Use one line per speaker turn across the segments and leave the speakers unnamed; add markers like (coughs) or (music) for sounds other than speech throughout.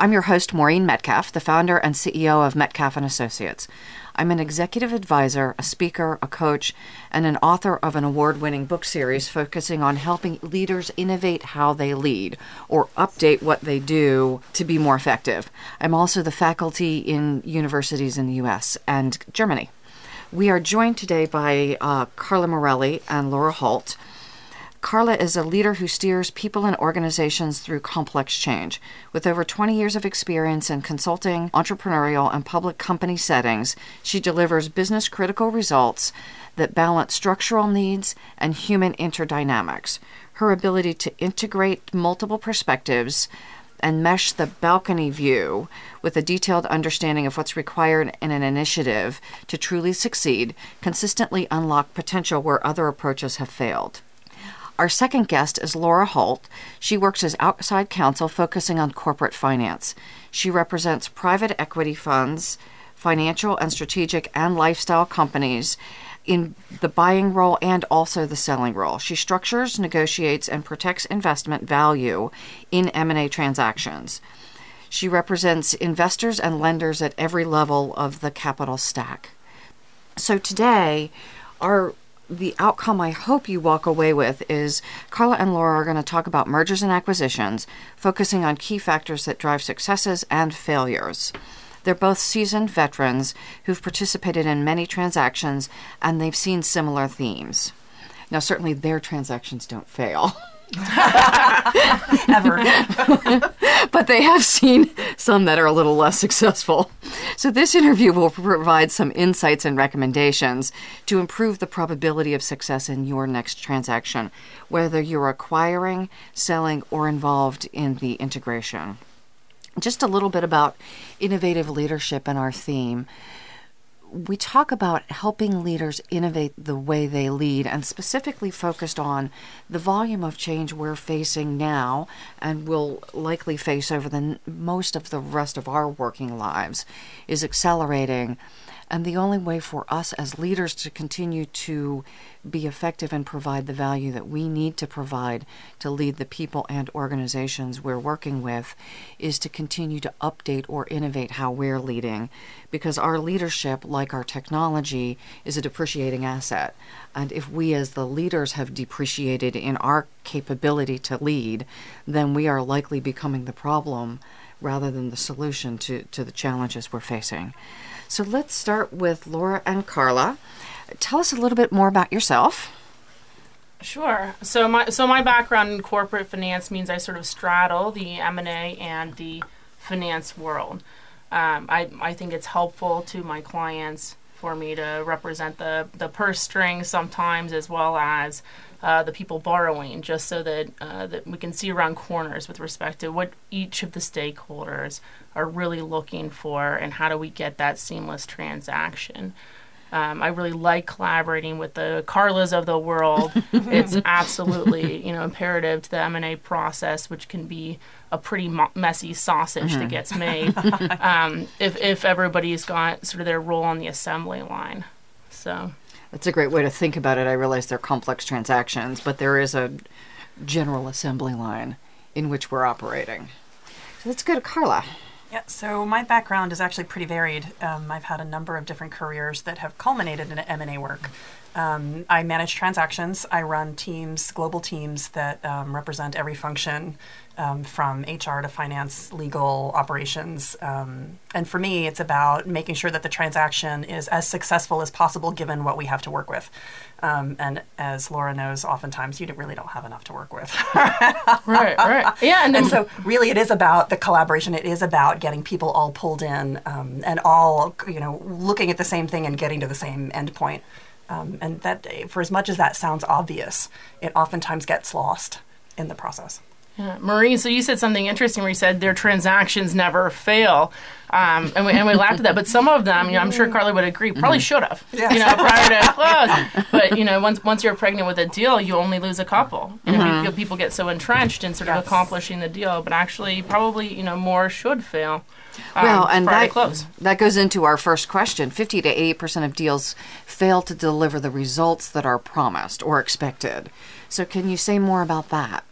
I'm your host Maureen Metcalf, the founder and CEO of Metcalf and Associates. I'm an executive advisor, a speaker, a coach, and an author of an award-winning book series focusing on helping leaders innovate how they lead or update what they do to be more effective. I'm also the faculty in universities in the US and Germany. We are joined today by uh, Carla Morelli and Laura Holt. Carla is a leader who steers people and organizations through complex change. With over 20 years of experience in consulting, entrepreneurial, and public company settings, she delivers business critical results that balance structural needs and human interdynamics. Her ability to integrate multiple perspectives and mesh the balcony view with a detailed understanding of what's required in an initiative to truly succeed consistently unlock potential where other approaches have failed. Our second guest is Laura Holt. She works as outside counsel focusing on corporate finance. She represents private equity funds, financial and strategic and lifestyle companies in the buying role and also the selling role. She structures, negotiates and protects investment value in M&A transactions. She represents investors and lenders at every level of the capital stack. So today our the outcome I hope you walk away with is Carla and Laura are going to talk about mergers and acquisitions, focusing on key factors that drive successes and failures. They're both seasoned veterans who've participated in many transactions and they've seen similar themes. Now, certainly their transactions don't fail. (laughs) (laughs)
ever. (laughs)
but they have seen some that are a little less successful. So, this interview will provide some insights and recommendations to improve the probability of success in your next transaction, whether you're acquiring, selling, or involved in the integration. Just a little bit about innovative leadership and our theme we talk about helping leaders innovate the way they lead and specifically focused on the volume of change we're facing now and will likely face over the most of the rest of our working lives is accelerating and the only way for us as leaders to continue to be effective and provide the value that we need to provide to lead the people and organizations we're working with is to continue to update or innovate how we're leading. Because our leadership, like our technology, is a depreciating asset. And if we as the leaders have depreciated in our capability to lead, then we are likely becoming the problem rather than the solution to, to the challenges we're facing. So let's start with Laura and Carla. Tell us a little bit more about yourself.
Sure. So my so my background in corporate finance means I sort of straddle the M and A and the finance world. Um, I I think it's helpful to my clients for me to represent the the purse strings sometimes as well as uh, the people borrowing, just so that uh, that we can see around corners with respect to what each of the stakeholders are really looking for, and how do we get that seamless transaction. Um, I really like collaborating with the Carlas of the world. (laughs) it's absolutely you know imperative to the M and A process, which can be a pretty mo- messy sausage mm-hmm. that gets made um, if if everybody's got sort of their role on the assembly line. So
that's a great way to think about it. I realize they're complex transactions, but there is a general assembly line in which we're operating. So let's go to Carla.
Yeah, so my background is actually pretty varied. Um, I've had a number of different careers that have culminated in M&A work. Um, I manage transactions. I run teams, global teams that um, represent every function um, from HR to finance, legal, operations. Um, and for me, it's about making sure that the transaction is as successful as possible given what we have to work with. Um, and as Laura knows, oftentimes you really don't have enough to work with. (laughs)
right, right. Yeah,
and, and, so really it is about the collaboration. It is about getting people all pulled in um, and all, you know, looking at the same thing and getting to the same endpoint. Um, and that, for as much as that sounds obvious, it oftentimes gets lost in the process.
Yeah. Maureen, so you said something interesting where you said their transactions never fail. Um, and, we, and we laughed at that. But some of them, you know, I'm sure Carly would agree, probably should have, yes. you know, prior to (laughs) close. But, you know, once once you're pregnant with a deal, you only lose a couple. You know, mm-hmm. people get so entrenched in sort yes. of accomplishing the deal. But actually, probably, you know, more should fail.
Um, well, and that, that goes into our first question. 50 to 80% of deals fail to deliver the results that are promised or expected. So, can you say more about that?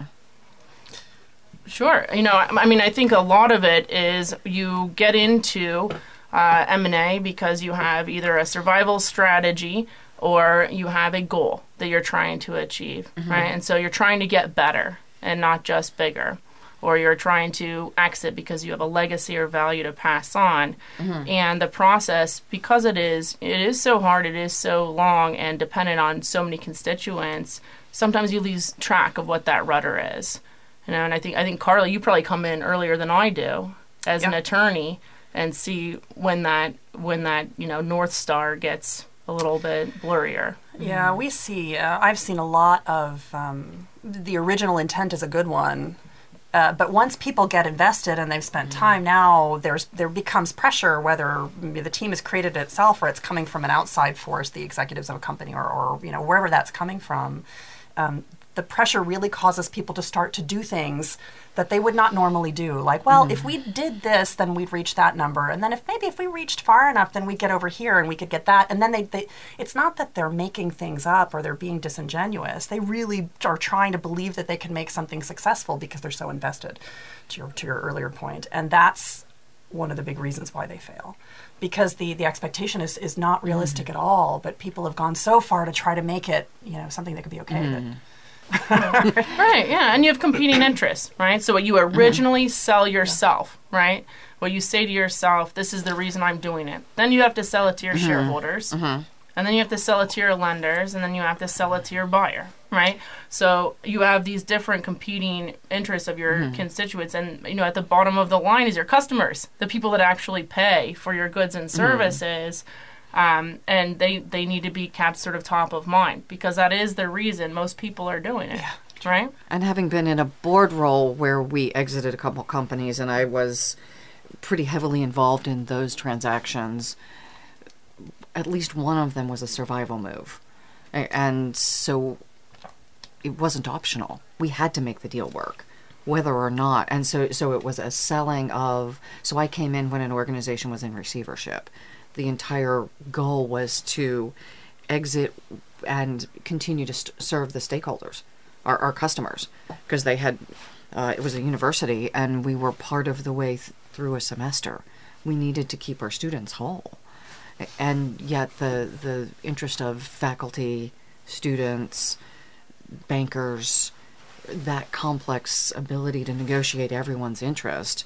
Sure. You know, I mean, I think a lot of it is you get into uh, M&A because you have either a survival strategy or you have a goal that you're trying to achieve, mm-hmm. right? And so you're trying to get better and not just bigger. Or you're trying to exit because you have a legacy or value to pass on. Mm-hmm. And the process, because it is, it is so hard, it is so long and dependent on so many constituents, sometimes you lose track of what that rudder is. You know, and I think I think Carly, you probably come in earlier than I do as an attorney and see when that when that you know North Star gets a little bit blurrier.
Yeah, we see. Uh, I've seen a lot of um, the original intent is a good one, uh, but once people get invested and they've spent mm-hmm. time, now there's there becomes pressure whether the team has created it itself or it's coming from an outside force, the executives of a company or, or you know wherever that's coming from. Um, the pressure really causes people to start to do things that they would not normally do. Like, well, mm. if we did this, then we'd reach that number, and then if maybe if we reached far enough, then we'd get over here and we could get that. And then they, they it's not that they're making things up or they're being disingenuous. They really are trying to believe that they can make something successful because they're so invested. To your to your earlier point, and that's one of the big reasons why they fail because the, the expectation is, is not realistic mm. at all but people have gone so far to try to make it you know something that could be okay mm.
Right, yeah, and you have competing interests, right? So what you originally sell yourself, right? What you say to yourself, this is the reason I'm doing it. Then you have to sell it to your mm-hmm. shareholders. Mm-hmm. And then you have to sell it to your lenders, and then you have to sell it to your buyer, right? So you have these different competing interests of your mm-hmm. constituents, and you know at the bottom of the line is your customers, the people that actually pay for your goods and mm-hmm. services. Um, and they, they need to be kept sort of top of mind because that is the reason most people are doing it. Yeah. Right?
And having been in a board role where we exited a couple companies and I was pretty heavily involved in those transactions, at least one of them was a survival move. And so it wasn't optional. We had to make the deal work whether or not and so so it was a selling of so I came in when an organization was in receivership the entire goal was to exit and continue to serve the stakeholders, our, our customers, because they had, uh, it was a university and we were part of the way th- through a semester. We needed to keep our students whole. And yet, the, the interest of faculty, students, bankers, that complex ability to negotiate everyone's interest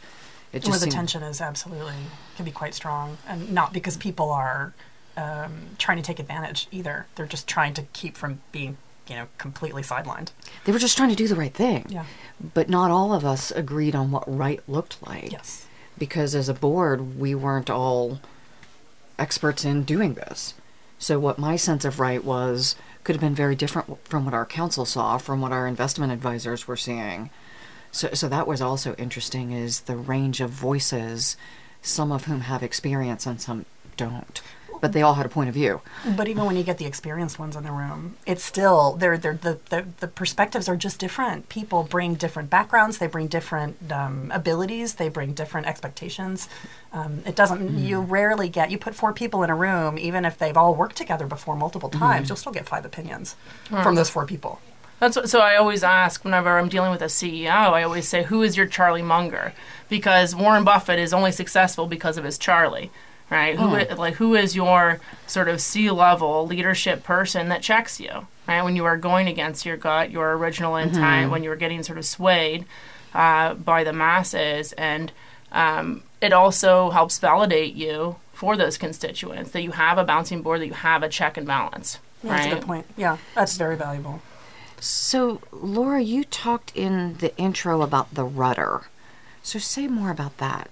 it just where the tension is absolutely can be quite strong, and not because people are um, trying to take advantage either. They're just trying to keep from being you know completely sidelined.
They were just trying to do the right thing.
Yeah.
But not all of us agreed on what right looked like.
Yes.
Because as a board, we weren't all experts in doing this. So what my sense of right was could have been very different from what our counsel saw, from what our investment advisors were seeing. So, so that was also interesting is the range of voices, some of whom have experience and some don't. But they all had a point of view.
But even when you get the experienced ones in the room, it's still they're, they're, the, the, the perspectives are just different. People bring different backgrounds, they bring different um, abilities, they bring different expectations. Um, it doesn't. Mm. You rarely get. You put four people in a room, even if they've all worked together before multiple times, mm. you'll still get five opinions mm. from those four people.
That's what, so I always ask whenever I'm dealing with a CEO, I always say, who is your Charlie Munger? Because Warren Buffett is only successful because of his Charlie, right? Who like who is your sort of C-level leadership person that checks you, right? When you are going against your gut, your original intent, when you are getting sort of swayed uh, by the masses, and um, it also helps validate you for those constituents that you have a bouncing board, that you have a check and balance.
Yeah, That's a good point. Yeah, that's very valuable.
So, Laura, you talked in the intro about the rudder. So, say more about that.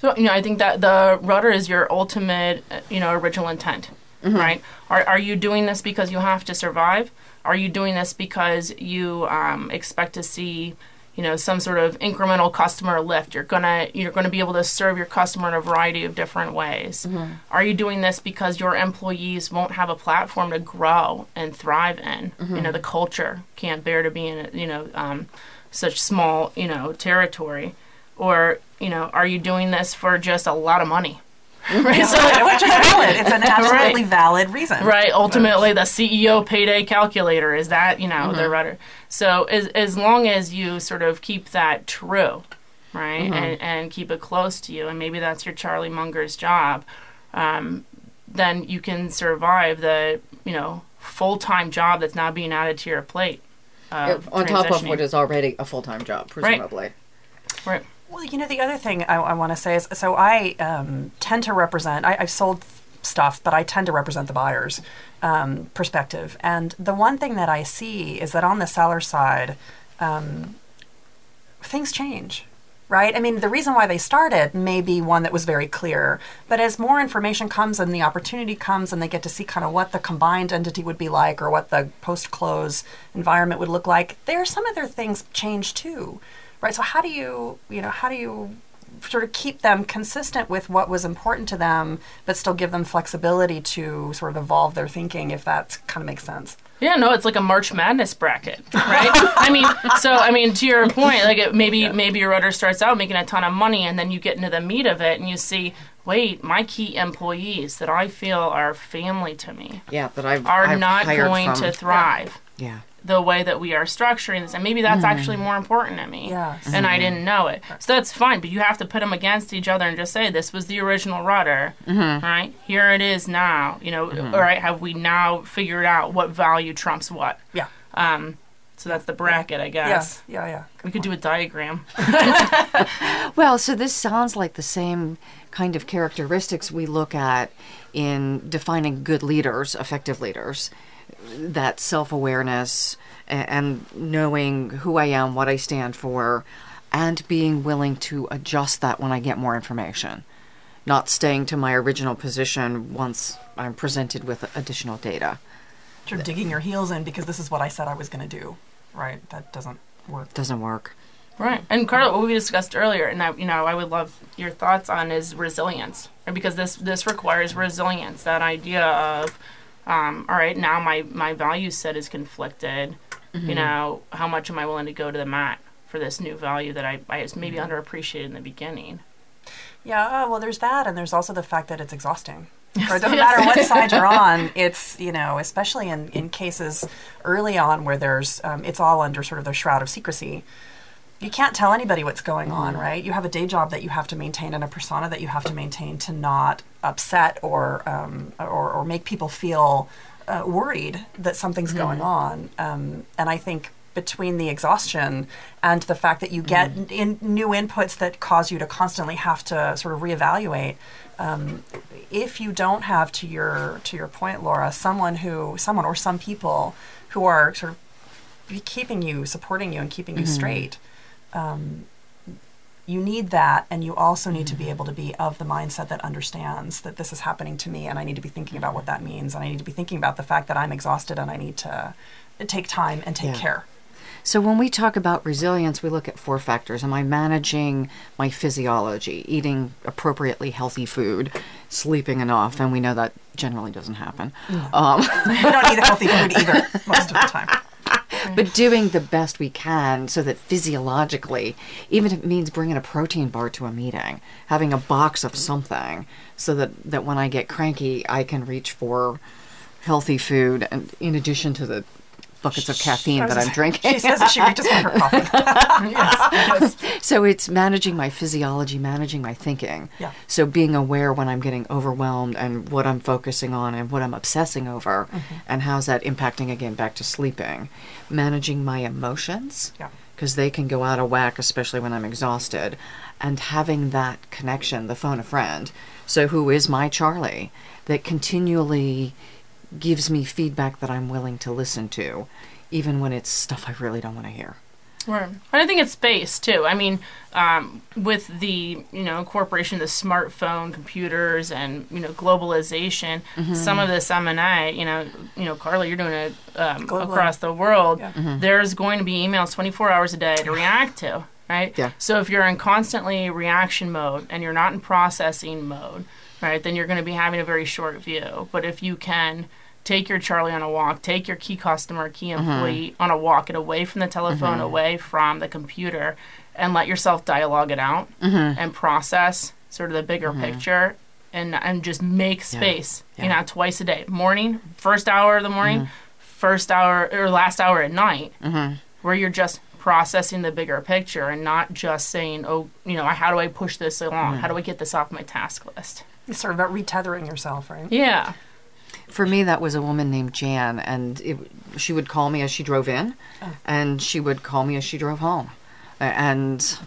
So you know, I think that the rudder is your ultimate, uh, you know, original intent, right? Are are you doing this because you have to survive? Are you doing this because you um, expect to see, you know, some sort of incremental customer lift? You're gonna you're gonna be able to serve your customer in a variety of different ways. Are you doing this because your employees won't have a platform to grow and thrive in? You know, the culture can't bear to be in, you know, um, such small, you know, territory or you know are you doing this for just a lot of money (laughs) right so (laughs)
Which is valid. It's an absolutely valid reason.
right ultimately the ceo payday calculator is that you know the rudder? So as, as long as you sort of keep that true right and, and keep it close to you and maybe that's your charlie munger's job um, then you can survive the you know full-time job that's now being added to your plate of
on top of what is already a full time job, presumably.
right
Well, you know, the other thing I, I want to say is so I um, tend to represent, I, I've sold stuff, but I tend to represent the buyer's um, perspective. And the one thing that I see is that on the seller side, um, things change. Right? I mean, the reason why they started may be one that was very clear. But as more information comes and the opportunity comes and they get to see kind of what the combined entity would be like or what the post close environment would look like, there are some other things change too right so how do you you know how do you sort of keep them consistent with what was important to them but still give them flexibility to sort of evolve their thinking if that kind of makes sense
Yeah, no, it's like a March Madness bracket, right? I mean, so I mean, to your point, like it, maybe maybe your rudder starts out making a ton of money, and then you get into the meat of it, and you see, wait, my key employees that I feel are family to me
Yeah, that I've
are
I've
not
hired
going
from-
to thrive
Yeah.
The way that we are structuring this, and maybe that's mm-hmm. actually more important to me.
Yes.
and I mm-hmm. didn't know it, so that's fine. But you have to put them against each other and just say, this was the original rudder, mm-hmm. right? Here it is now. You know, all right? Have we now figured out what value trumps what?
yeah
Um, so that's the bracket, I guess.
yeah yeah yeah
We could do a diagram. (laughs)
Well, so this sounds like the same kind of characteristics we look at in defining good leaders, effective leaders. That self awareness and knowing who I am, what I stand for, and being willing to adjust that when I get more information. Not staying to my original position once I'm presented with additional data.
sort of digging your heels in because this is what i said i was going to do right that doesn't work
Doesn't work.
Right. And Carla, what we discussed earlier, and I, you know, I would love your thoughts on is resilience, right? because this this requires resilience. That idea of, um, all right, now my my value set is conflicted. You know, how much am I willing to go to the mat for this new value that I, I was maybe underappreciated in the beginning?
yeah uh, well there's that and there's also the fact that it's exhausting (laughs) or it doesn't matter what side you're (laughs) on it's you know especially in, in cases early on where there's um, it's all under sort of the shroud of secrecy you can't tell anybody what's going on right? You have a day job that you have to maintain and a persona that you have to maintain to not upset or um, or, or make people feel uh, worried that something's going on. Um, and i think between the exhaustion and the fact that you get in new inputs that cause you to constantly have to sort of reevaluate um, if you don't have to your to your point laura someone who someone or some people who are sort of keeping you supporting you and keeping you straight um, you need that and you also need to be able to be of the mindset that understands that this is happening to me and i need to be thinking about what that means and i need to be thinking about the fact that i'm exhausted and i need to take time and take
Yeah.
care
So when we talk about resilience, we look at four factors. Am I managing my physiology, eating appropriately healthy food, sleeping enough? And we know that generally doesn't happen. Um, (laughs)
we don't eat healthy food either (laughs) most of the time (laughs)
but doing the best we can so that physiologically, even if it means bringing a protein bar to a meeting, having a box of something so that, that when I get cranky, I can reach for healthy food and in addition to the buckets of caffeine that I'm drinking.
She says that she reaches for her coffee. (laughs) yes, yes.
So it's managing my physiology, managing my thinking.
Yeah.
So being aware when I'm getting overwhelmed and what I'm focusing on and what I'm obsessing over
Mm-hmm.
and how's that impacting again back to sleeping. Managing my emotions.
Yeah.
Because they can go out of whack, especially when I'm exhausted. And having that connection, the phone a friend. So who is my Charlie that continually gives me feedback that I'm willing to listen to, even when it's stuff I really don't want to hear.
Right. And I think it's space too. I mean, um, with the you know incorporation of the smartphone, computers, and you know globalization, some of this M and I, you know, you know, Carla, you're doing it um, across the world.
Yeah.
There's going to be emails 24 hours a day to react to. Right.
Yeah.
So if you're in constantly reaction mode and you're not in processing mode, right, then you're going to be having a very short view. But if you can take your Charlie on a walk, take your key customer, key mm-hmm. employee on a walk, get away from the telephone, mm-hmm. away from the computer, and let yourself dialogue it out mm-hmm. and process sort of the bigger picture. And, and just make space, you
Yeah.
know, twice a day. Morning, first hour of the morning, first hour or last hour at night, where you're just processing the bigger picture and not just saying, oh, you know, how do I push this along? How do I get this off my task list?
It's sort of about retethering yourself, right?
Yeah.
For me, that was a woman named Jan, and it, she would call me as she drove in, and she would call me as she drove home. And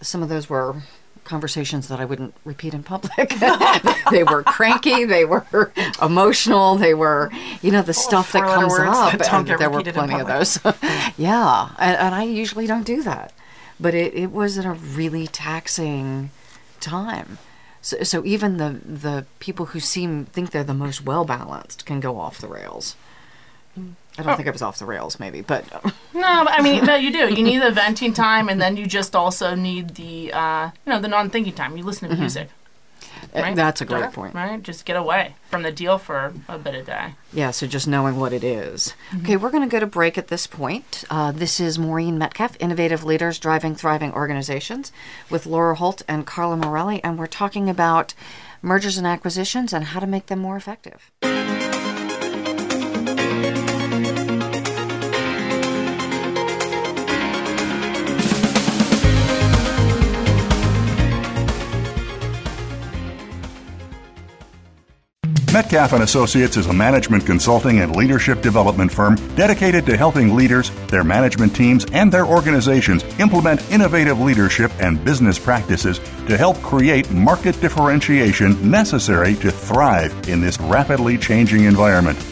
some of those were conversations that I wouldn't repeat in public. (laughs) (laughs) they were cranky, they were emotional, they were, you know, the stuff that comes up.
that
and there were plenty of those. (laughs) yeah, and, and I usually don't do that. But it, it was a really taxing time. So, so even the the people who seem think they're the most well balanced can go off the rails. I don't think I was off the rails, maybe, but (laughs)
No, but I mean, no, you do. (laughs) You need the venting time, and then you just also need the, uh, you know, the non-thinking time. You listen to music, right?
that's a great point.
right? Just get away from the deal for a bit of day.
Yeah, so just knowing what it is. Okay, we're going to go to break at this point. Uh, this is Maureen Metcalf, Innovative Leaders Driving Thriving Organizations, with Laura Holt and Carla Morelli, and we're talking about mergers and acquisitions and how to make them more effective.
Metcalf and Associates is a management consulting and leadership development firm dedicated to helping leaders, their management teams, and their organizations implement innovative leadership and business practices to help create market differentiation necessary to thrive in this rapidly changing environment.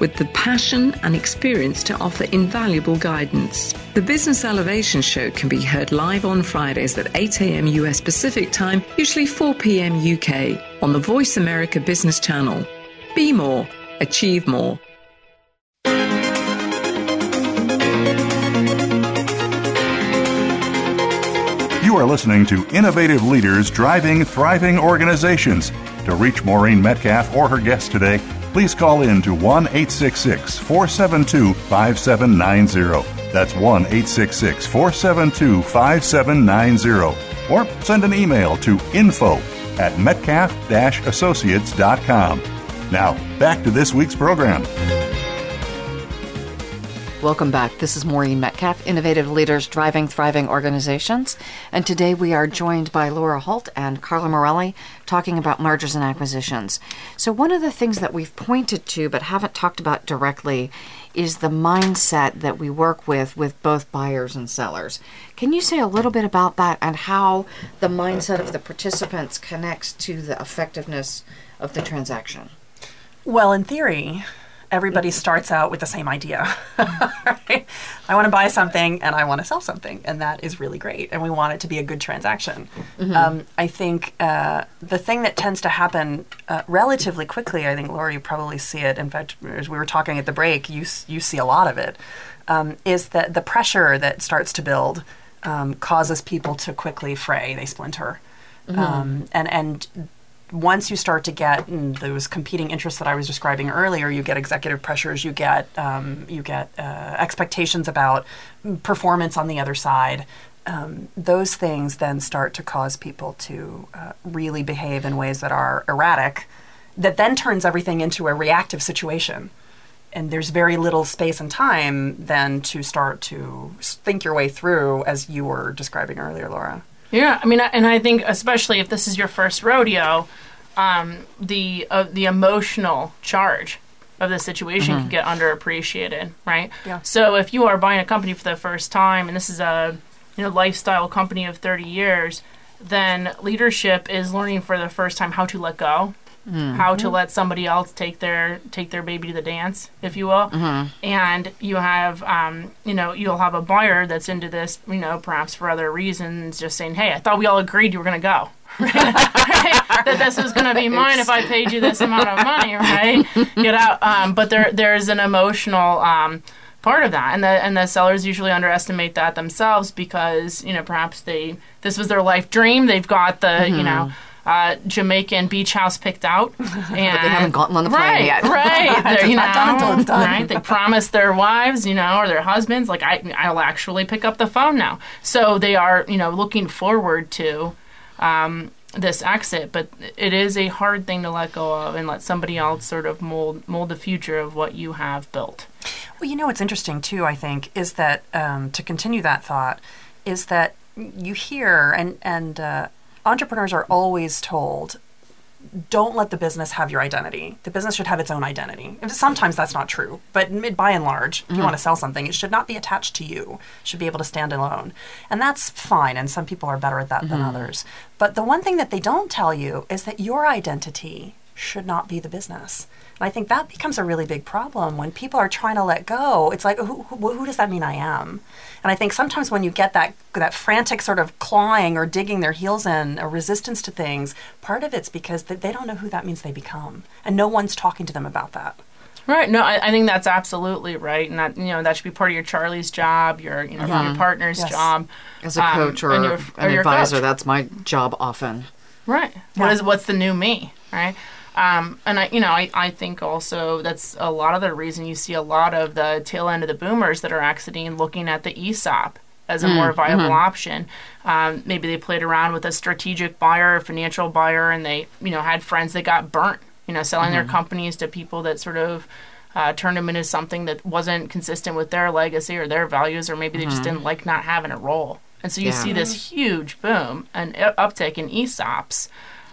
with the passion and experience to offer invaluable guidance. The Business Elevation Show can be heard live on Fridays at 8 a.m. US Pacific Time, usually 4 p.m. UK, on the Voice America Business Channel. Be more, achieve more.
You are listening to Innovative Leaders Driving Thriving Organizations. To reach Maureen Metcalf or her guest today, please call in to 1 866 472 5790. That's 1 866 472 5790. Or send an email to info at metcalf associates.com. Now, back to this week's program.
Welcome back. This is Maureen Metcalf, Innovative Leaders Driving Thriving Organizations. And today we are joined by Laura Holt and Carla Morelli talking about mergers and acquisitions. So, one of the things that we've pointed to but haven't talked about directly is the mindset that we work with with both buyers and sellers. Can you say a little bit about that and how the mindset of the participants connects to the effectiveness of the transaction?
Well, in theory, everybody starts out with the same idea. (laughs) right? I want to buy something and I want to sell something, and that is really great. And we want it to be a good transaction. Mm-hmm. Um, I think uh, the thing that tends to happen uh, relatively quickly, I think, Laura, you probably see it. In fact, as we were talking at the break, you, you see a lot of it. Um, is that the pressure that starts to build um, causes people to quickly fray, they splinter. Mm-hmm. Um, and, and once you start to get those competing interests that I was describing earlier, you get executive pressures, you get um, you get uh, expectations about performance on the other side. Um, those things then start to cause people to uh, really behave in ways that are erratic, that then turns everything into a reactive situation. And there's very little space and time then to start to think your way through, as you were describing earlier, Laura.
Yeah, I mean, and I think especially if this is your first rodeo, um, the uh, the emotional charge of the situation mm-hmm. can get underappreciated, right?
Yeah.
So if you are buying a company for the first time, and this is a you know lifestyle company of 30 years, then leadership is learning for the first time how to let go, mm-hmm. how to let somebody else take their take their baby to the dance, if you will. Mm-hmm. And you have um, you know you'll have a buyer that's into this, you know, perhaps for other reasons, just saying, hey, I thought we all agreed you were going to go. (laughs) Right? that this was going to be mine if I paid you this amount of money, right? (laughs) Get out. Um, but there, there's an emotional um, part of that, and the and the sellers usually underestimate that themselves because you know perhaps they this was their life dream. They've got the mm-hmm. you know uh, Jamaican beach house picked out, and (laughs) but
they haven't gotten on the plane
right,
yet.
Right, (laughs) They're, you know, right. They promised their wives, you know, or their husbands, like I, I'll actually pick up the phone now. So they are, you know, looking forward to um, this exit. But it is a hard thing to let go of and let somebody else sort of mold mold the future of what you have built.
Well, you know what's interesting too, I think, is that um, to continue that thought, is that you hear and and uh, entrepreneurs are always told don't let the business have your identity. The business should have its own identity. Sometimes that's not true, but by and large, if mm-hmm. you want to sell something, it should not be attached to you. It should be able to stand alone. And that's fine, and some people are better at that mm-hmm. than others. But the one thing that they don't tell you is that your identity should not be the business. And I think that becomes a really big problem when people are trying to let go. It's like, who, who, who, does that mean I am? And I think sometimes when you get that that frantic sort of clawing or digging their heels in, a resistance to things, part of it's because they don't know who that means they become, and no one's talking to them about that.
Right. No, I, I, think that's absolutely right, and that you know that should be part of your Charlie's job, your you know yeah. your partner's
yes.
job
as a coach um, or, your, an advisor. Coach. That's my job often.
Right. Yeah. What is what's the new me? Right. Um, and I, you know, I, I think also that's a lot of the reason you see a lot of the tail end of the boomers that are exiting looking at the ESOP as a mm, more viable mm-hmm. option. Um, maybe they played around with a strategic buyer, a financial buyer, and they, you know, had friends that got burnt, you know, selling mm-hmm. their companies to people that sort of uh, turned them into something that wasn't consistent with their legacy or their values, or maybe they mm-hmm. just didn't like not having a role. And so you yeah. see this huge boom and uptick in ESOPs.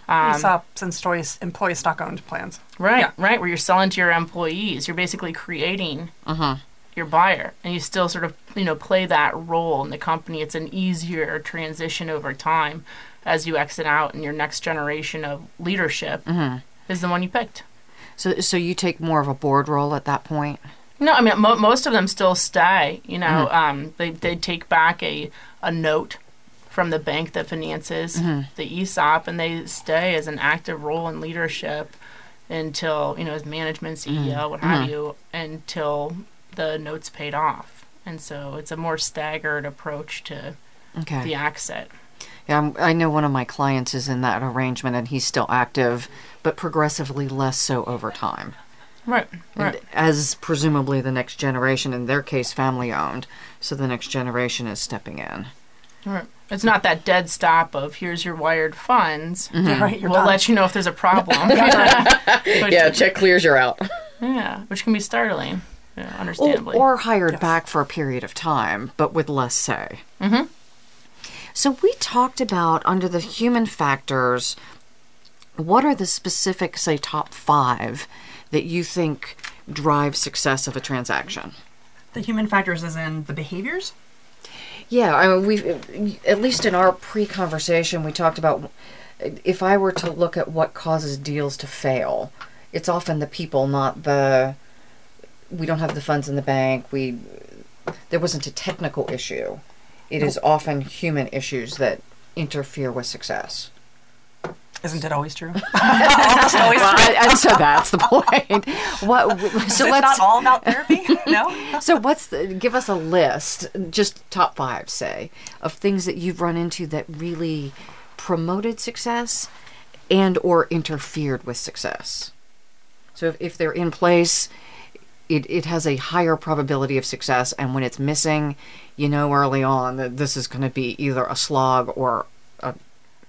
Um, ESOPs and stories, employee stock owned plans.
Right, yeah. right, where you're selling to your employees. You're basically creating uh-huh. your buyer, and you still sort of you know play that role in the company. It's an easier transition over time as you exit out, and your next generation of leadership uh-huh. is the one you picked.
So, so you take more of a board role at that point.
No, I mean mo- most of them still stay. You know, mm-hmm. um, they they take back a a note from the bank that finances mm-hmm. the ESOP, and they stay as an active role in leadership until you know as management CEO, mm-hmm. what have mm-hmm. you, until the notes paid off. And so it's a more staggered approach to okay. the exit.
Yeah, I'm, I know one of my clients is in that arrangement and he's still active, but progressively less so over time.
Right. Right.
And as presumably the next generation, in their case, family owned, so the next generation is stepping in.
Right. It's not that dead stop of here's your wired funds.
Right, you're
We'll
done.
let you know if there's a problem. (laughs) (laughs) But-
check clears you're out.
yeah, which can be startling, yeah,
Or,
understandably.
or hired back for a period of time, but with less say. Mm-hmm. So we talked about under the human factors, what are the specific, say, top five that you think drive success of a transaction?
The human factors is in the behaviors.
Yeah, I mean, we at least in our pre-conversation, we talked about if I were to look at what causes deals to fail, it's often the people, not the. We don't have the funds in the bank. We there wasn't a technical issue. It is often human issues that interfere with success.
Isn't it always true? (laughs) Almost always
Well,
true.
And so that's the point. (laughs) What? So
it's
let's.
not all about therapy. (laughs) No.
So what's the, give us a list, just top five, say, of things that you've run into that really promoted success and or interfered with success. So if, if they're in place, it, it has a higher probability of success, and when it's missing, you know early on that this is going to be either a slog or a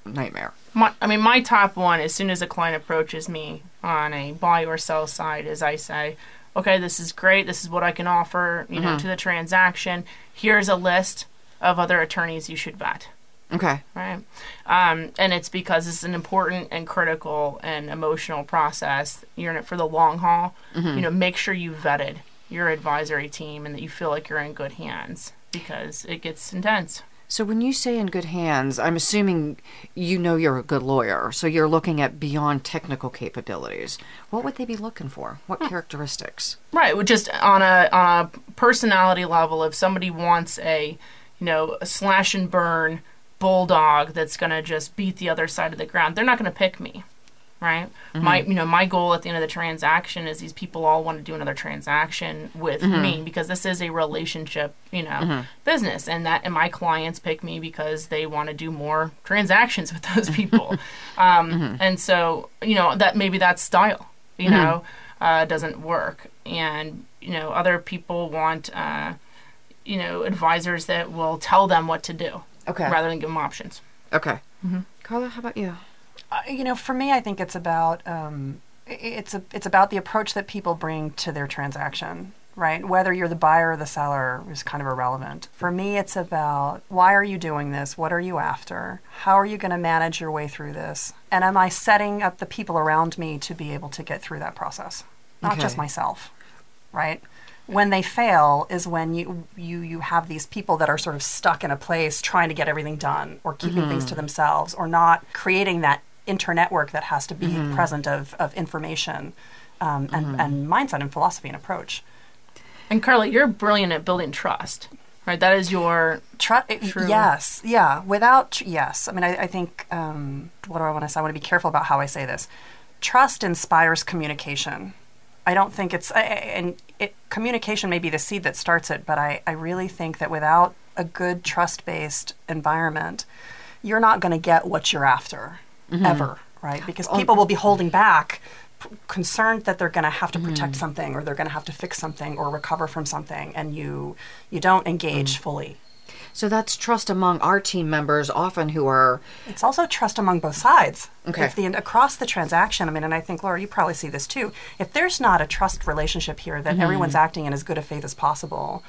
nightmare.
My, I mean, my top one, as soon as a client approaches me on a buy or sell side, is I say, okay, this is great. This is what I can offer, you know, to the transaction. Here's a list of other attorneys you should vet.
Okay.
right? Um, and it's because it's an important and critical and emotional process. You're in it for the long haul. You know, make sure you vetted your advisory team and that you feel like you're in good hands because it gets intense.
So when you say in good hands, I'm assuming you know you're a good lawyer. So you're looking at beyond technical capabilities. What would they be looking for? What hmm. characteristics?
Right, well, just on a on a personality level, if somebody wants a, you know, a slash and burn bulldog that's gonna just beat the other side of the ground, they're not gonna pick me, right? My you know my goal at the end of the transaction is these people all want to do another transaction with me because this is a relationship, you know, business, and that and my clients pick me because they want to do more transactions (laughs) with those people, (laughs) um, and so you know that maybe that style, you know, uh, doesn't work, and you know other people want. Uh, you know, advisors that will tell them what to do
Okay.
rather than give them options.
Okay. Carla, how about you?
Uh, you know, for me, I think it's about um, it's a, it's about the approach that people bring to their transaction, right? Whether you're the buyer or the seller is kind of irrelevant. For me, it's about why are you doing this? What are you after? How are you going to manage your way through this? And am I setting up the people around me to be able to get through that process, not just myself, right? When they fail is when you, you you have these people that are sort of stuck in a place trying to get everything done or keeping things to themselves or not creating that internetwork that has to be present of, of information um, and, and mindset and philosophy and approach.
And Carla, you're brilliant at building trust, right? That is your
Tru-
True.
Yes, yeah. Without tr- yes, I mean, I, I think um, what do I want to say? I want to be careful about how I say this. Trust inspires communication. I don't think it's I- I- and it communication may be the seed that starts it, but I, I really think that without a good trust based environment, you're not going to get what you're after Mm-hmm. ever, right? Because oh, people will be holding back, p- concerned that they're going to have to mm-hmm. protect something or they're going to have to fix something or recover from something, and you you don't engage mm. fully.
So that's trust among our team members, often who are
It's also trust among both sides.
Okay.
If the across the transaction, I mean, and I think Laura, you probably see this too. If there's not a trust relationship here that mm-hmm. everyone's acting in as good a faith as possible,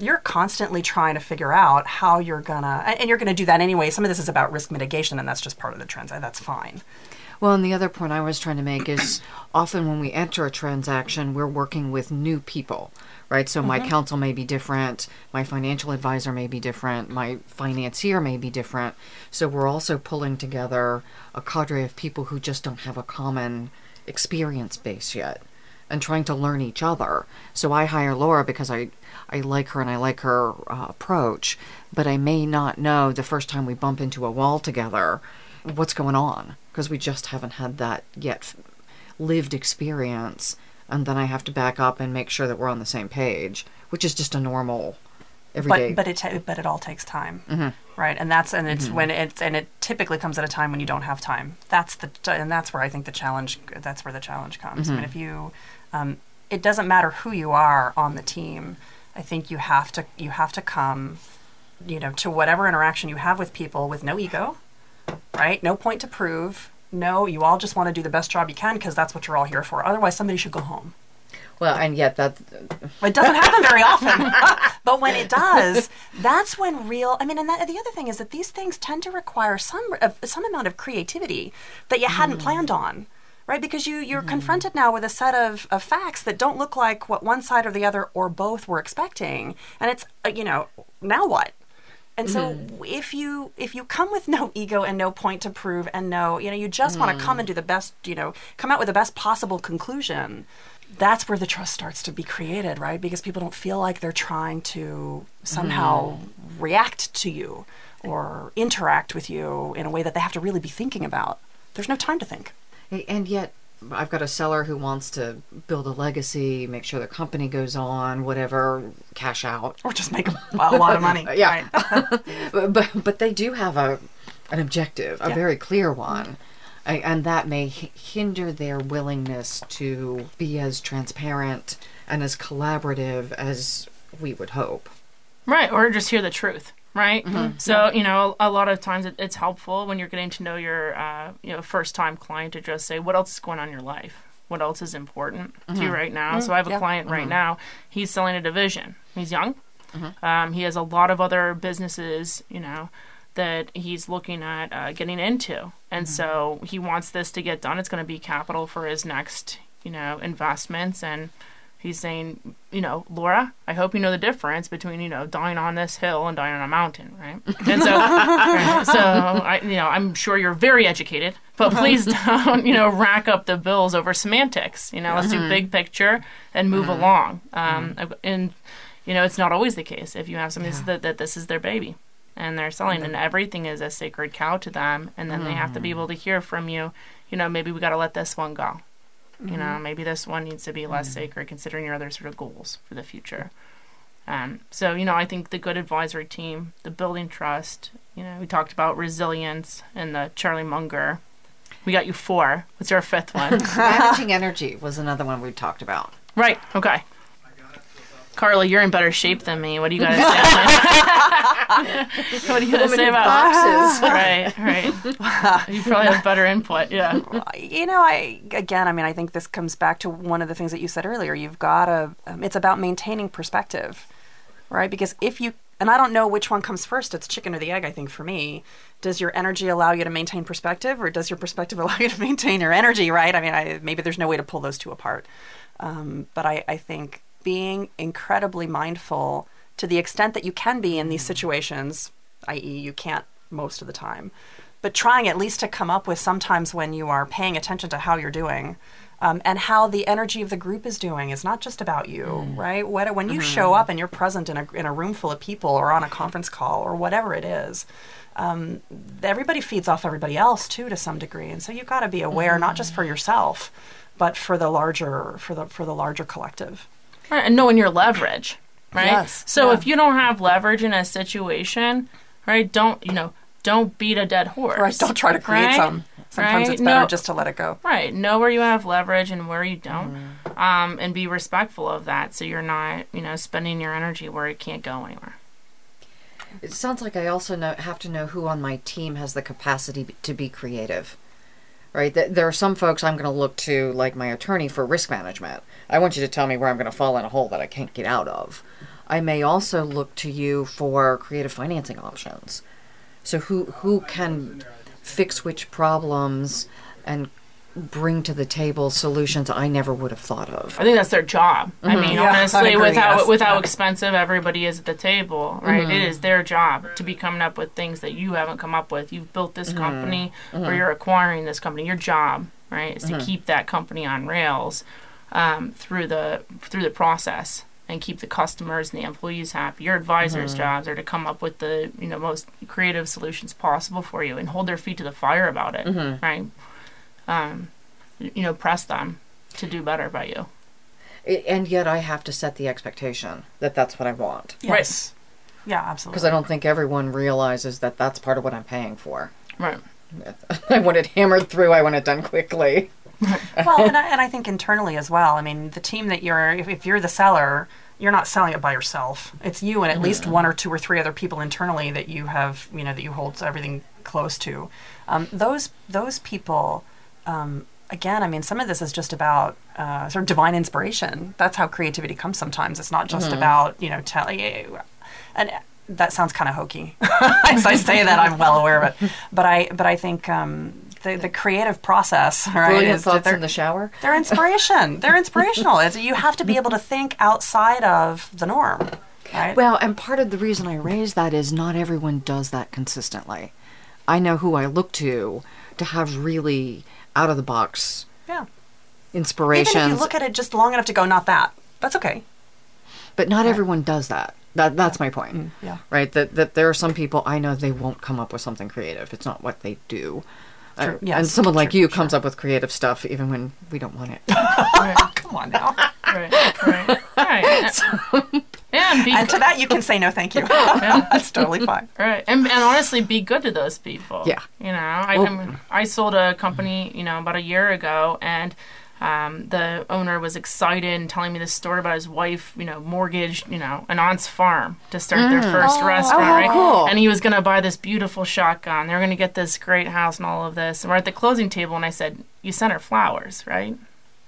you're constantly trying to figure out how you're gonna, and you're gonna do that anyway. Some of this is about risk mitigation, and that's just part of the and That's fine.
Well, and the other point I was trying to make is (clears throat) often when we enter a transaction, we're working with new people, right? So my mm-hmm. counsel may be different, my financial advisor may be different, my financier may be different. So we're also pulling together a cadre of people who just don't have a common experience base yet and trying to learn each other. So I hire Laura because I I like her and I like her uh, approach, but I may not know the first time we bump into a wall together what's going on because we just haven't had that yet lived experience and then I have to back up and make sure that we're on the same page, which is just a normal
but
day.
but it ta- but it all takes time, mm-hmm. right? And that's and it's mm-hmm. when it's and it typically comes at a time when you don't have time. That's the and that's where I think the challenge that's where the challenge comes. I mean, mm-hmm. if you, um, it doesn't matter who you are on the team. I think you have to you have to come, you know, to whatever interaction you have with people with no ego, right? No point to prove. No, you all just want to do the best job you can because that's what you're all here for. Otherwise, somebody should go home.
well, and yet that
It doesn't happen very (laughs) often, (laughs) but when it does, that's when real. I mean, and that, the other thing is that these things tend to require some of some amount of creativity that you hadn't planned on, right? Because you you're mm-hmm. confronted now with a set of, of facts that don't look like what one side or the other or both were expecting, and it's uh, you know now what. And so mm-hmm. if you if you come with (laughs) no ego and no point to prove and no you know you just want to come mm. and do the best you know come out with the best possible conclusion that's where the trust starts to be created right? Because people don't feel like they're trying to somehow mm-hmm. react to you or interact with you in a way that they have to really be thinking about. There's no time to think
And yet, I've got a seller who wants to build a legacy, make sure the company goes on, whatever, cash out.
or just make a, a lot of money (laughs)
Yeah. (laughs) But, but but they do have a an objective, a
Yeah.
very clear one, and that may hinder their willingness to be as transparent and as collaborative as we would hope.
Right, or just hear the truth, right? So you know, a lot of times it, it's helpful when you're getting to know your uh, you know first time client to just say, what else is going on in your life? What else is important to you right now? So I have a
yeah.
client right now. He's selling a division. He's young. Um, he has a lot of other businesses, you know, that he's looking at uh, getting into, and so he wants this to get done. It's going to be capital for his next, you know, investments and he's saying, you know, Laura, I hope you know the difference between, you know, dying on this hill and dying on a mountain, right? And so, (laughs) so I, you know, I'm sure you're very educated, but uh-huh. please don't, you know, rack up the bills over semantics. You know, let's do mm-hmm. big picture and move mm-hmm. along. Um, mm-hmm. and you know, it's not always the case. If you have somebody that, that this is their baby and they're selling, and everything is a sacred cow to them, and then they have to be able to hear from you. You know, maybe we got to let this one go. You know, maybe this one needs to be less sacred considering your other sort of goals for the future. Um, so, you know, I think the good advisory team, the building trust, you know, we talked about resilience and the Charlie Munger. We got you four. What's your fifth one? (laughs)
Managing energy was another one we talked about.
right. Okay. Carla, you're in better shape than me. What do you got to say? (laughs) what do you got to say about
boxes. (laughs)
right, right. You probably have better input. Yeah. (laughs)
you know, I again, I mean, I think this comes back to one of the things that you said earlier. You've got to. Um, it's about maintaining perspective, right? Because if you and I don't know which one comes first. It's chicken or the egg. I think for me, does your energy allow you to maintain perspective, or does your perspective allow you to maintain your energy? Right? I mean, I, maybe there's no way to pull those two apart. Um, but I, I think being incredibly mindful to the extent that you can be in these situations, i.e., you can't most of the time, but trying at least to come up with sometimes when you are paying attention to how you're doing. Um, and how the energy of the group is doing is not just about you, right? What, when you show up and you're present in a, in a room full of people or on a conference call or whatever it is, um, everybody feeds off everybody else too to some degree. And so you've got to be aware, not just for yourself, but for the larger for the for the larger collective.
Right, and knowing your leverage, right?
Yes,
So
yeah.
if you don't have leverage in a situation, right, don't you know? Don't beat a dead horse.
Right? Don't try to create
right?
some. Sometimes
Right?
it's better
No.
just to let it go.
Right. Know where you have leverage and where you don't,
Mm-hmm.
um, and be respectful of that, so you're not, you know, spending your energy where it can't go anywhere.
It sounds like I also know, have to know who on my team has the capacity to be creative. Right? Th- There are some folks I'm going to look to, like my attorney, for risk management. I want you to tell me where I'm going to fall in a hole that I can't get out of. I may also look to you for creative financing options. So who who can fix which problems and bring to the table solutions I never would have thought of.
I think that's their job. I mean,
Mm-hmm. Yeah, (laughs)
honestly, with how
yes.
with how expensive everybody is at the table, right?
Mm-hmm.
It is their job to be coming up with things that you haven't come up with. You've built
Mm-hmm.
this company, or you're acquiring this company. Your job, right, is to
Mm-hmm.
keep that company on rails um, through the through the process and keep the customers and the employees happy. Your advisors'
Mm-hmm.
jobs are to come up with the you know most creative solutions possible for you and hold their feet to the fire about it,
Mm-hmm.
right? Um, you know, press them to do better by you.
And yet I have to set the expectation that that's what I want.
Yes. Yeah, absolutely.
Because I don't think everyone realizes that that's part of what I'm paying for.
Right. (laughs)
I want it hammered through. I want it done quickly. (laughs)
well, and I, and I think internally as well. I mean, the team that you're, if, if you're the seller, you're not selling it by yourself. It's you and at least one or two or three other people internally that you have, you know, that you hold everything close to. Um, those those people, um, again, I mean, some of this is just about uh, sort of divine inspiration. That's how creativity comes. Sometimes it's not just about you know telling you, and that sounds kind of hokey. (laughs) As I say that, I'm well aware of it. But I but I think. Um, the, the creative process, (laughs) right?
Brilliant
is-
thoughts in the shower.
they're inspiration. They're (laughs) inspirational. It's, you have to be able to think outside of the norm, right?
Well, and part of the reason I raise that is not everyone does that consistently. I know who I look to to have really out of the box
yeah. Even if you look at it just long enough to go, not that. That's okay.
but not everyone does that. That that's my point.
Mm, yeah.
Right. That that there are some people I know they won't come up with something creative. It's not what they do. Uh,
True.
and someone like
True.
you comes up with creative stuff even when we don't want it. (laughs)
Come on now.
Right. Right. Right. (laughs) yeah, and be
and to that, you can say no, thank you. (laughs) That's totally fine.
Right, and, and honestly, be good to those people.
Yeah.
you know, I I, mean, I sold a company, you know, about a year ago, and um, the owner was excited and telling me this story about his wife, you know, mortgaged, you know, an aunt's farm to start their first restaurant,
Oh,
right?
cool.
And he was going to buy this beautiful shotgun. They were going to get this great house and all of this. And we're at the closing table, and I said, "You sent her flowers, right?" And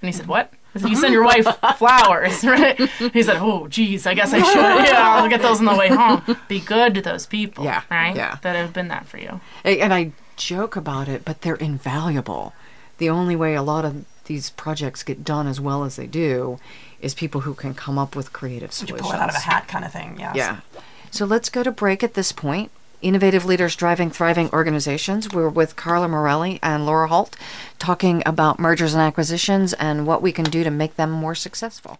he said, "What?" I said, "You send your wife (laughs) flowers, (laughs) right?" He said, "Oh, geez, I guess I should. (laughs) Yeah, I'll get those on the way home. Be good to those people,
Yeah,
right?
yeah.
That have been that for you.
And I joke about it, but they're invaluable. The only way a lot of these projects get done as well as they do is people who can come up with creative
You
solutions.
pull it out of a hat kind of thing, yes.
Yeah. So let's go to break at this point. Innovative Leaders Driving Thriving Organizations. We're with Carla Morelli and Laura Holt talking about mergers and acquisitions and what we can do to make them more successful.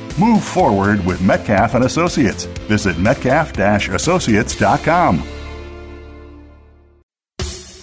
Move forward with Metcalf and Associates. Visit metcalf-associates.com.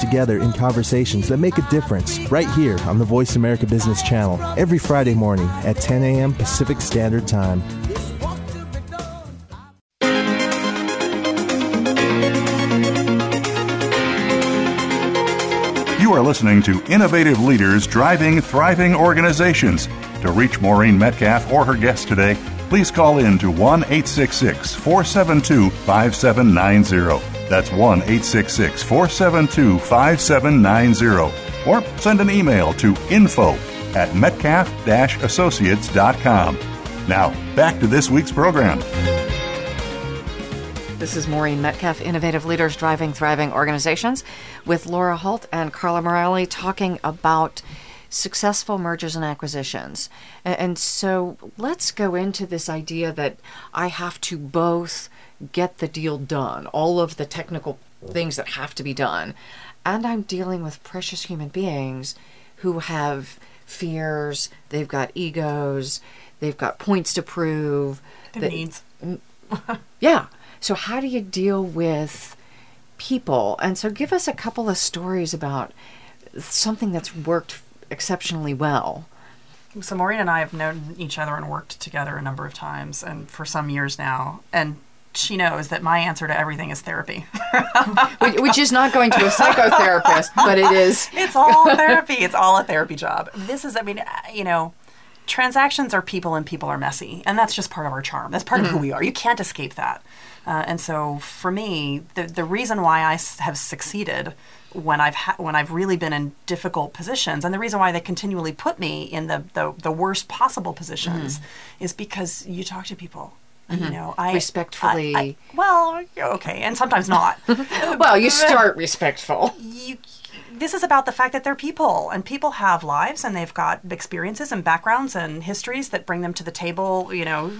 together in conversations that make a difference right here on the Voice America Business Channel every Friday morning at 10 a.m. Pacific Standard Time.
You are listening to Innovative Leaders Driving Thriving Organizations. To reach Maureen Metcalf or her guest today, please call in to 1 866 472 5790. That's 1 866 472 5790. Or send an email to info at metcalf associates.com. Now, back to this week's program.
This is Maureen Metcalf, Innovative Leaders Driving Thriving Organizations, with Laura Holt and Carla Morelli talking about successful mergers and acquisitions. And so let's go into this idea that I have to both get the deal done, all of the technical things that have to be done, and I'm dealing with precious human beings who have fears, they've got egos, they've got points to prove.
That, needs.
yeah. So, how do you deal with people? And so, give us a couple of stories about something that's worked exceptionally well.
So, Maureen and I have known each other and worked together a number of times, and for some years now. And she knows that my answer to everything is therapy. (laughs)
Which is not going to a psychotherapist, but it is. (laughs)
It's all therapy. It's all a therapy job. This is, I mean, you know, transactions are people and people are messy. And that's just part of our charm. That's part mm-hmm. of who mm-hmm. we are. You can't escape that. Uh, and so for me, the, the reason why I have succeeded when I've ha- when I've really been in difficult positions, and the reason why they continually put me in the the, the worst possible positions, mm-hmm. is because you talk to people. Mm-hmm. You know, I
respectfully.
I, I, well, okay, and sometimes not. (laughs) (laughs)
well, you start respectful.
You, this is about the fact that they're people and people have lives and they've got experiences and backgrounds and histories that bring them to the table you know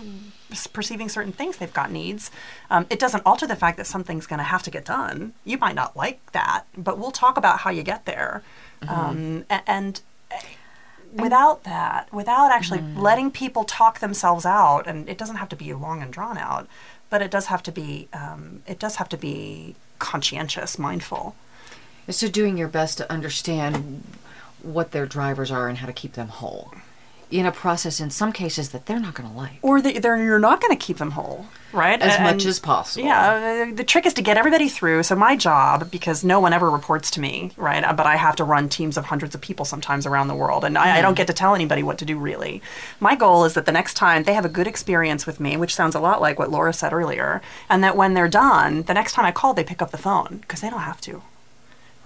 perceiving certain things they've got needs um, it doesn't alter the fact that something's going to have to get done you might not like that but we'll talk about how you get there mm-hmm. um, and, and without that without actually mm. letting people talk themselves out and it doesn't have to be long and drawn out but it does have to be um, it does have to be conscientious mindful
so doing your best to understand what their drivers are and how to keep them whole in a process in some cases that they're not going to like.
Or that they're, you're not going to keep them whole right?
As and, much as possible.
Yeah the trick is to get everybody through. So my job because no one ever reports to me right? But i have to run teams of hundreds of people sometimes around the world and mm. I, I, don't mm. get to tell anybody what to do really. My goal is that the next time they have a good experience with me which sounds a lot like what laura said earlier and that when they're done the next time i call they pick up the phone because they don't have to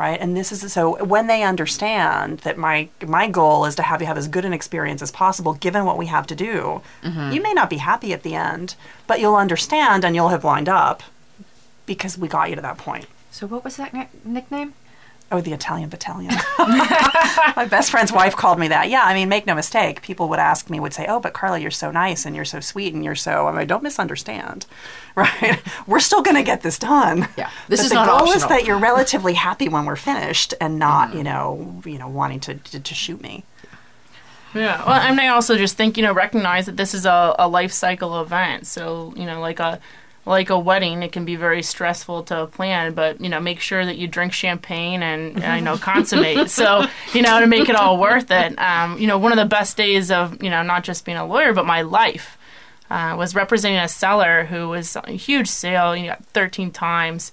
right? And this is so when they understand that my my goal is to have you have as good an experience as possible, given what we have to do. Mm-hmm. You may not be happy at the end, but you'll understand and you'll have lined up because we got you to that point.
So, what was that nickname?
Oh, the Italian Battalion. (laughs) My best friend's wife called me that. Yeah, I mean, make no mistake. People would ask me, would say, "Oh, but Carla, you're so nice and you're so sweet and you're so." I mean, don't misunderstand, (laughs) right? We're still going to get this done.
Yeah, this
but
is
the
not
goal
optional.
is that you're relatively happy when we're finished and not, mm. you know, you know, wanting to, to, to shoot me.
Yeah, well, and I also just think you know recognize that this is a, a life cycle event. So you know, like a like a wedding, it can be very stressful to plan, but you know, make sure that you drink champagne and I know (laughs) consummate. so you know, to make it all worth it. Um, you know, one of the best days of you know not just being a lawyer, but my life uh, was representing a seller who was a huge sale. You know, 13 times,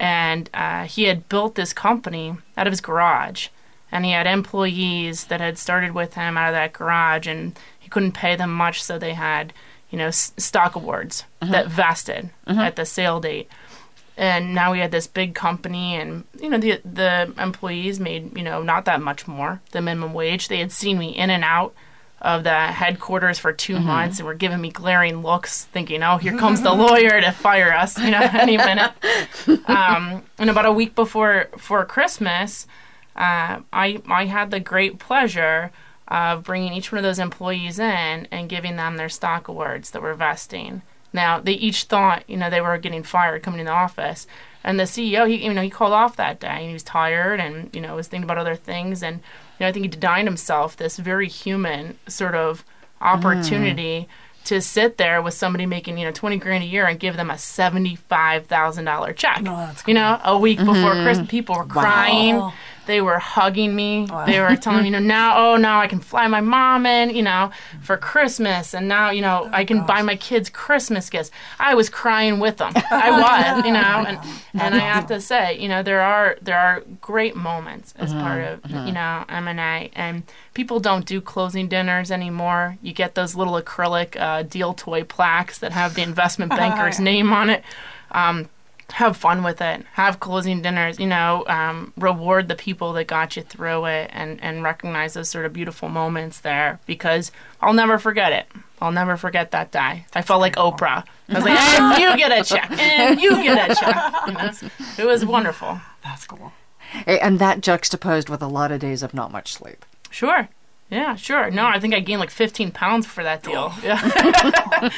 and uh, he had built this company out of his garage, and he had employees that had started with him out of that garage, and he couldn't pay them much, so they had you know, s- stock awards mm-hmm. that vested mm-hmm. at the sale date. And now we had this big company, and you know the the employees made you know not that much more the minimum wage. They had seen me in and out of the headquarters for 2 mm-hmm. months and were giving me glaring looks, thinking, "Oh, here (laughs) comes the lawyer to fire us," you know, (laughs) any minute. Um, and about a week before for Christmas, uh, I I had the great pleasure of bringing each one of those employees in and giving them their stock awards that were vesting. Now they each thought, you know, they were getting fired coming in the office, and the CEO, he, you know, he called off that day and he was tired and you know was thinking about other things, and you know, I think he denied himself this very human sort of opportunity. Mm. To sit there with somebody making you know twenty grand a year and give them a seventy five thousand dollar check,
no, cool.
you know, a week mm-hmm. before Christmas, people were crying. They were hugging me. Wow. They were telling me, you know, now, oh, now I can fly my mom in, you know, for Christmas. And now, you know, oh, I can gosh. buy my kids Christmas gifts. I was crying with them. I (laughs) was, you know, and, and I have to say, you know, there are, there are great moments as mm-hmm. part of, mm-hmm. you know, M&A. And people don't do closing dinners anymore. You get those little acrylic uh, deal toy plaques that have the investment banker's (laughs) name on it. Um, have fun with it, have closing dinners, you know, um, reward the people that got you through it and, and recognize those sort of beautiful moments there because I'll never forget it. I'll never forget that day. I felt like Oprah. I was like, (laughs) and you get a check, and you get a check. You know, it was wonderful.
That's cool.
And that juxtaposed with a lot of days of not much sleep.
Sure. Yeah, sure. No, I think I gained like 15 pounds for that deal. Oh. Yeah.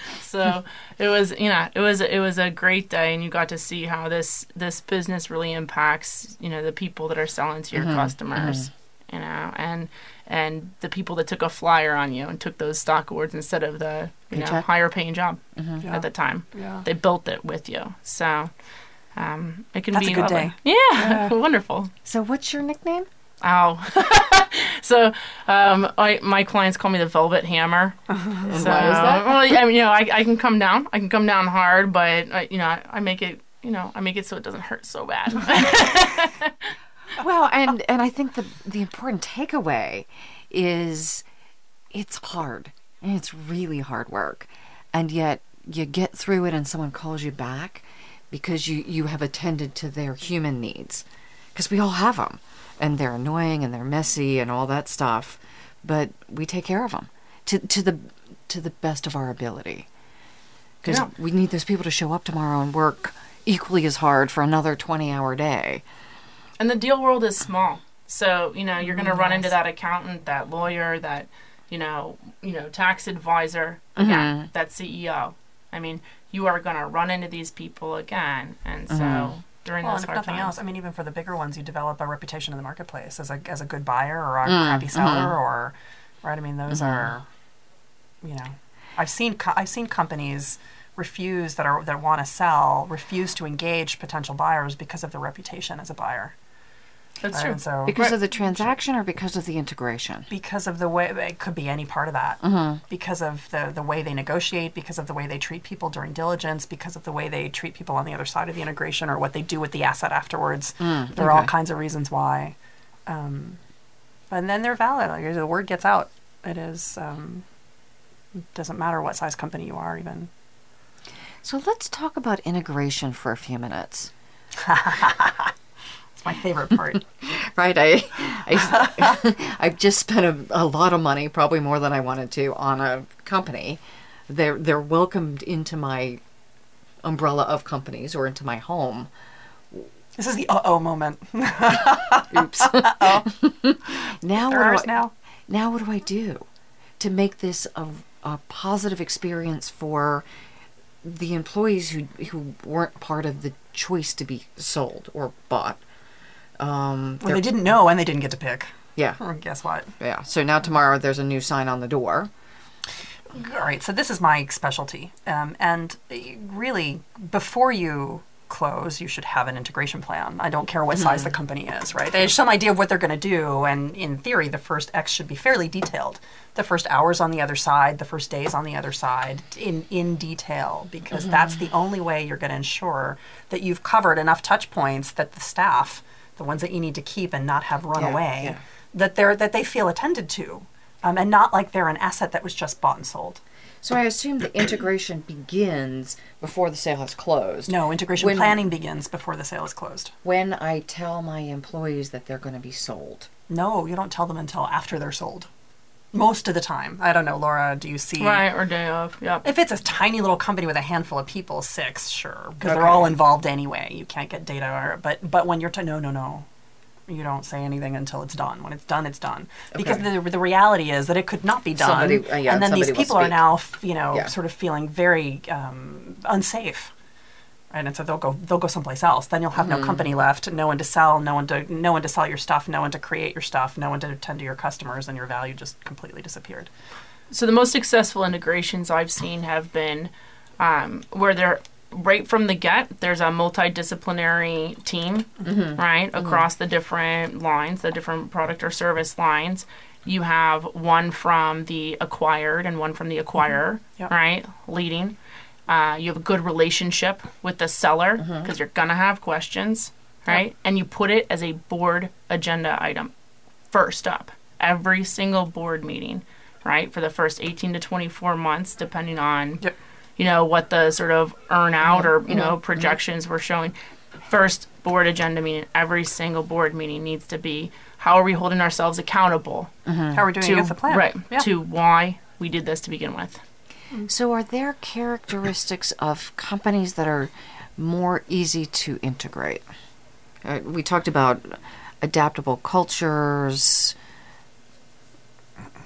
(laughs) so it was, you know, it was it was a great day, and you got to see how this this business really impacts, you know, the people that are selling to your mm-hmm. customers, mm-hmm. you know, and and the people that took a flyer on you and took those stock awards instead of the you know higher paying job
Yeah.
at the time.
Yeah.
They built it with you, so. Um, it can
That's
be
a good
lovely.
day.
Yeah, (laughs) wonderful.
So, what's your nickname?
Ow. (laughs) so um, I, my clients call me the Velvet Hammer. (laughs) so,
why is that?
Well, I mean, you know, I, I can come down. I can come down hard, but I, you know, I, I make it. You know, I make it so it doesn't hurt so bad. (laughs)
Well, and and I think the the important takeaway is it's hard. And it's really hard work. And yet you get through it and someone calls you back because you you have attended to their human needs. Because we all have them. And they're annoying and they're messy and all that stuff, but we take care of them to to the to the best of our ability. Because
Yeah.
we need those people to show up tomorrow and work equally as hard for another 20-hour day.
and the deal world is small, so you know you're going to mm, run into that accountant, that lawyer, that you know, you know, tax advisor, mm-hmm. again, that CEO. I mean, you are going to run into these people again, and so mm-hmm. During
Well,
those
and if
hard
nothing
times,
else, I mean, even for the bigger ones, you develop a reputation in the marketplace as a as a good buyer or a mm, crappy seller, mm-hmm. or right. I mean, those mm-hmm. are, you know, I've seen co- I've seen companies refuse that are that want to sell refuse to engage potential buyers because of their reputation as a buyer.
That's
Right,
true.
And so
Because of the transaction or because of the integration?
because of the way it could be any part of that
Mm-hmm.
because of the the way they negotiate because of the way they treat people during diligence because of the way they treat people on the other side of the integration or what they do with the asset afterwards there are all
Mm,
kinds of reasons why um, and then they're valid like the word gets out it is um, it doesn't matter what size company you are even
So let's talk about integration for a few minutes. (laughs)
it's my favorite part (laughs)
Right, I, I (laughs) I've just spent a, a lot of money, probably more than I wanted to, on a company. They're they're welcomed into my umbrella of companies or into my home.
this is the uh-oh moment (laughs)
Oops. now
they're
what do I,
now
now what do I do to make this a, a positive experience for the employees who who weren't part of the choice to be sold or bought? Um,
well
they're-
didn't know and they didn't get to pick
yeah,
Well, guess what
yeah. So now tomorrow there's a new sign on the door.
All right, so this is my specialty. Um, and uh, really, before you close, you should have an integration plan. I don't care what size the company is, right? They have some idea of what they're going to do, and in theory, the first X should be fairly detailed. The first hours on the other side, the first days on the other side, in, in detail, because that's the only way you're going to ensure that you've covered enough touch points that the staff, the ones that you need to keep and not have run
Yeah,
away,
yeah.
that they're that they feel attended to. Um, and not like they're an asset that was just bought and sold.
So I assume the integration begins before the sale has closed.
No, integration
When-
planning begins before the sale is closed.
When I tell my employees that they're going to be sold.
No, you don't tell them until after they're sold. Most of the time. I don't know, Laura, do you see?
Right, or day of. Yep.
If it's a tiny little company with a handful of people, six, sure, because they're all involved anyway. You can't get data, or, but but when you're to no, no, no, you don't say anything until it's done. When it's done, it's done. Because the the reality is that it could not be done,
Somebody- uh, yeah,
and then these people are now, f- you know,
Yeah.
sort of feeling very um, unsafe. Right, and so they'll go they'll go someplace else. Then you'll have
Mm-hmm.
no company left, no one to sell, no one to no one to sell your stuff, no one to create your stuff, no one to attend to your customers, and your value just completely disappeared.
So the most successful integrations I've seen have been um, where they're right from the get. There's a multidisciplinary team, right, across the different lines, the different product or service lines. You have one from the acquired and one from the acquirer,
Yep.
right, leading. Uh, you have a good relationship with the seller mm-hmm. because you're gonna have questions, right? And you put it as a board agenda item first up every single board meeting, right? For the first 18 to 24 months, depending on
Yep.
you know, what the sort of earn out or, you mm-hmm. know, mm-hmm. projections were showing. First board agenda meeting, every single board meeting needs to be how are we holding ourselves accountable
How are we doing
to
against the plan?
right
Yeah.
to why we did this to begin with.
So, are there characteristics of companies that are more easy to integrate? Uh, we talked about adaptable cultures,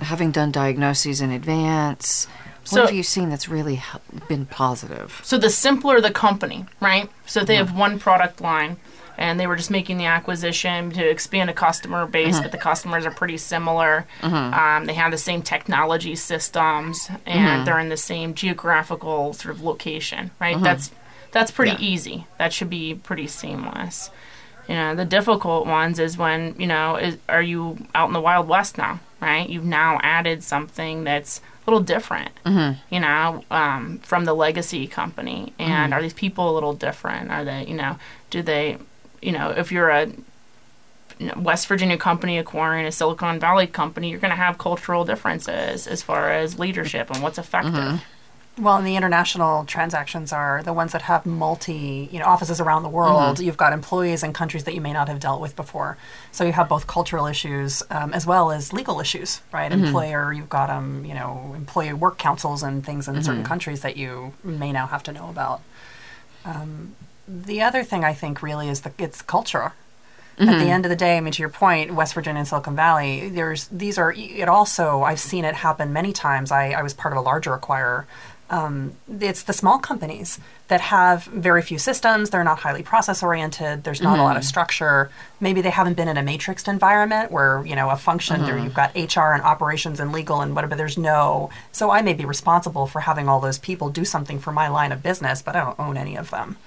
having done diagnoses in advance.
So-
what have you seen that's really been positive?
So the simpler the company, right? So if they have one product line and they were just making the acquisition to expand a customer base, but the customers are pretty similar. Um, they have the same technology systems and they're in the same geographical sort of location, right? That's that's pretty
Yeah.
easy. That should be pretty seamless. You know, the difficult ones is when, you know, is, are you out in the Wild West now, right? You've now added something that's a little different, you know, um, from the legacy company. And are these people a little different? Are they, you know, do they, you know, if you're a West Virginia company acquiring a Silicon Valley company, you're going to have cultural differences as far as leadership and what's effective.
Well, and the international transactions are the ones that have multi, you know, offices around the world. You've got employees in countries that you may not have dealt with before. So you have both cultural issues um, as well as legal issues, right? Employer, you've got um, you know, employee work councils and things in certain countries that you may now have to know about. Um, the other thing I think really is the it's culture. At the mm-hmm. end of the day, I mean, to your point, West Virginia and Silicon Valley, there's these are it also I've seen it happen many times. I, I was part of a larger acquirer. Um, it's the small companies that have very few systems. They're not highly process oriented. There's not a lot of mm-hmm. structure. Maybe they haven't been in a matrixed environment where you know a function. There you've mm-hmm. got HR and operations and legal and whatever. There's no. So I may be responsible for having all those people do something for my line of business, but I don't own any of them.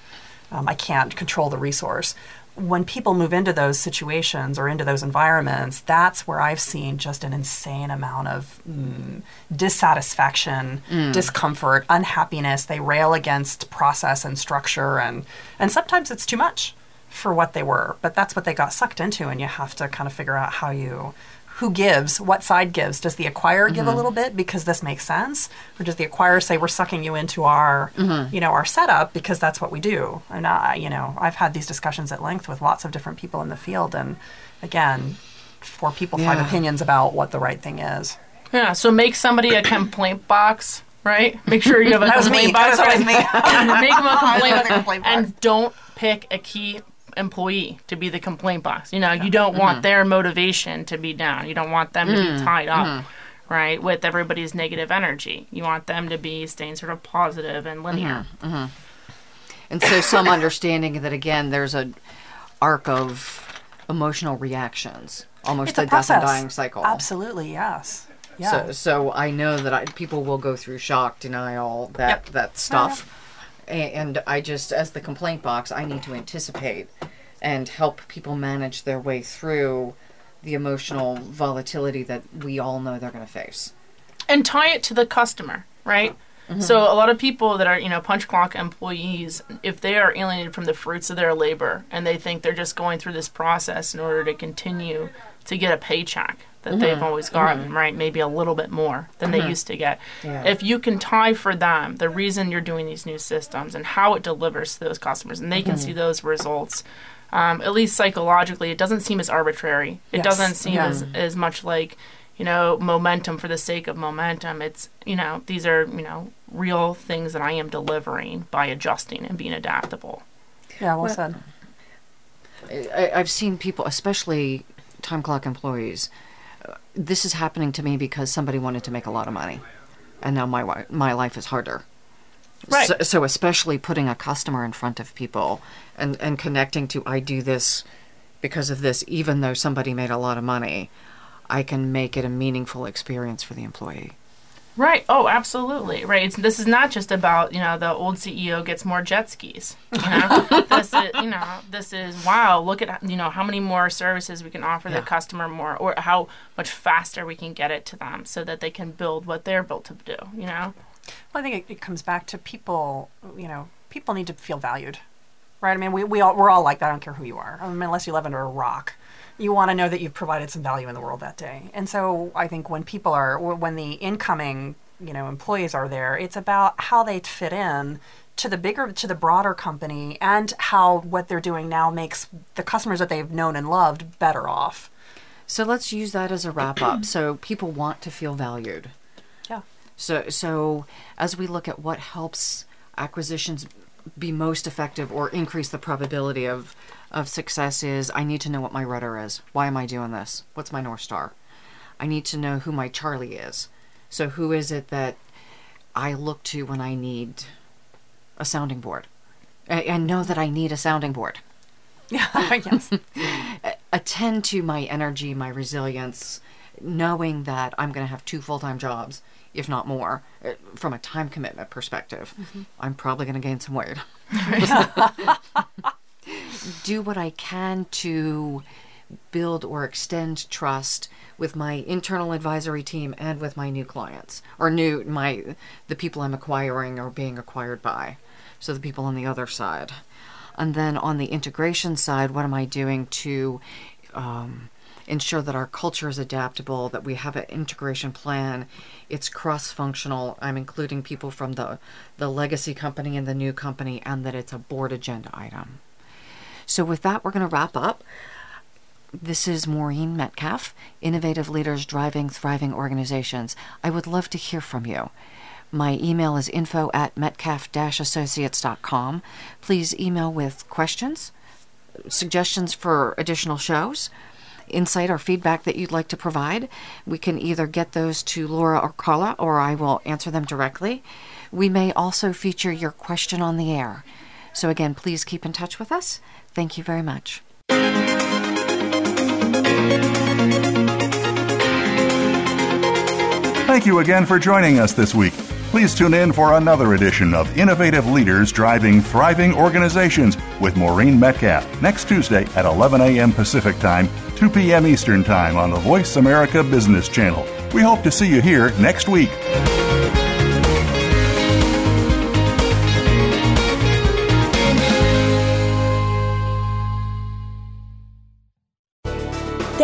Um, I can't control the resource. When people move into those situations or into those environments, that's where I've seen just an insane amount of mm, dissatisfaction, discomfort, unhappiness. They rail against process and structure, and and sometimes it's too much for what they were. But that's what they got sucked into, and you have to kind of figure out how you who gives, what side gives. Does the acquirer give a mm-hmm. little bit because this makes sense, or does the acquirer say we're sucking you into our, mm-hmm. you know, our setup because that's what we do? And I, you know, I've had these discussions at length with lots of different people in the field, and again, four people, five opinions about what the right thing is.
Yeah, so make somebody a complaint box, right? Make sure you have a
That was
complaint
That
box.
was always me. (laughs)
make them a (laughs) complaint
love the
box,
complaint box.
and don't pick a key employee to be the complaint box. You know, you don't want
Mm-hmm.
their motivation to be down. You don't want them to
Mm-hmm.
be tied up. Right, with everybody's negative energy. You want them to be staying sort of positive and linear.
Mm-hmm.
And so, some (coughs) understanding that again, there's a arc of emotional reactions, almost
It's a
a death and dying cycle.
Absolutely, yes. Yeah.
So, so I know that I, people will go through shock, denial, that
Yep.
that stuff, A- and I just, as the complaint box, I need to anticipate and help people manage their way through the emotional volatility that we all know they're going to face.
and tie it to the customer, right? Mm-hmm. So a lot of people that are, you know, punch clock employees, if they are alienated from the fruits of their labor and they think they're just going through this process in order to continue to get a paycheck that they've mm-hmm. always gotten, mm-hmm. right? Maybe a little bit more than they mm-hmm. used to get.
Yeah.
If you can tie for them the reason you're doing these new systems and how it delivers to those customers and they can see those results, um, at least psychologically, it doesn't seem as arbitrary. It
Yes.
doesn't seem
Yeah.
as, as much like, you know, momentum for the sake of momentum. It's, you know, these are, you know, real things that I am delivering by adjusting and being adaptable.
yeah, well said.
I, I've seen people, especially time clock employees. This is happening to me because somebody wanted to make a lot of money, and now my my life is harder.
Right.
So, so especially putting a customer in front of people and and connecting to I do this because of this, even though somebody made a lot of money, I can make it a meaningful experience for the employee.
Right. Oh, absolutely. Right. It's, this is not just about you know the old CEO gets more jet skis. You know, (laughs) this is you know this is wow. Look at you know how many more services we can offer the customer more, or how much faster we can get it to them, so that they can build what they're built to do. You know.
Well, I think it, it comes back to people. You know, people need to feel valued, right? I mean, we we all we're all like that. I don't care who you are. I mean, unless you live under a rock, you want to know that you've provided some value in the world that day. And so, I think when people are when the incoming you know employees are there. It's about how they fit in to the bigger to the broader company and how what they're doing now makes the customers that they've known and loved better off.
So let's use that as a wrap up. (clears throat) so people want to feel valued.
Yeah.
So so as we look at what helps acquisitions be most effective or increase the probability of of success is I need to know what my rudder is. Why am I doing this? What's my north star? I need to know who my Charlie is. So who is it that I look to when I need a sounding board? And know that I need a sounding board. (laughs)
yes. (laughs)
Attend to my energy, my resilience, knowing that I'm going to have two full time jobs, if not more, uh, from a time commitment perspective. Mm-hmm. I'm probably going to gain some weight. (laughs) Do what I can to build or extend trust with my internal advisory team and with my new clients or new my the people I'm acquiring or being acquired by so the people on the other side and then on the integration side what am I doing to um, ensure that our culture is adaptable, that we have an integration plan, it's cross functional. I'm including people from the, the legacy company and the new company, and that it's a board agenda item. So, with that, we're going to wrap up. This is Maureen Metcalf, Innovative Leaders Driving Thriving Organizations. I would love to hear from you. My email is info at metcalf-associates.com. Please email with questions, suggestions for additional shows, insight or feedback that you'd like to provide. We can either get those to Laura or Carla, or I will answer them directly. We may also feature your question on the air. So, again, please keep in touch with us. Thank you very much.
Thank you again for joining us this week. Please tune in for another edition of Innovative Leaders Driving Thriving Organizations with Maureen Metcalf next Tuesday at 11 a.m. Pacific Time, 2 p.m. Eastern Time on the Voice America Business Channel. We hope to see you here next week.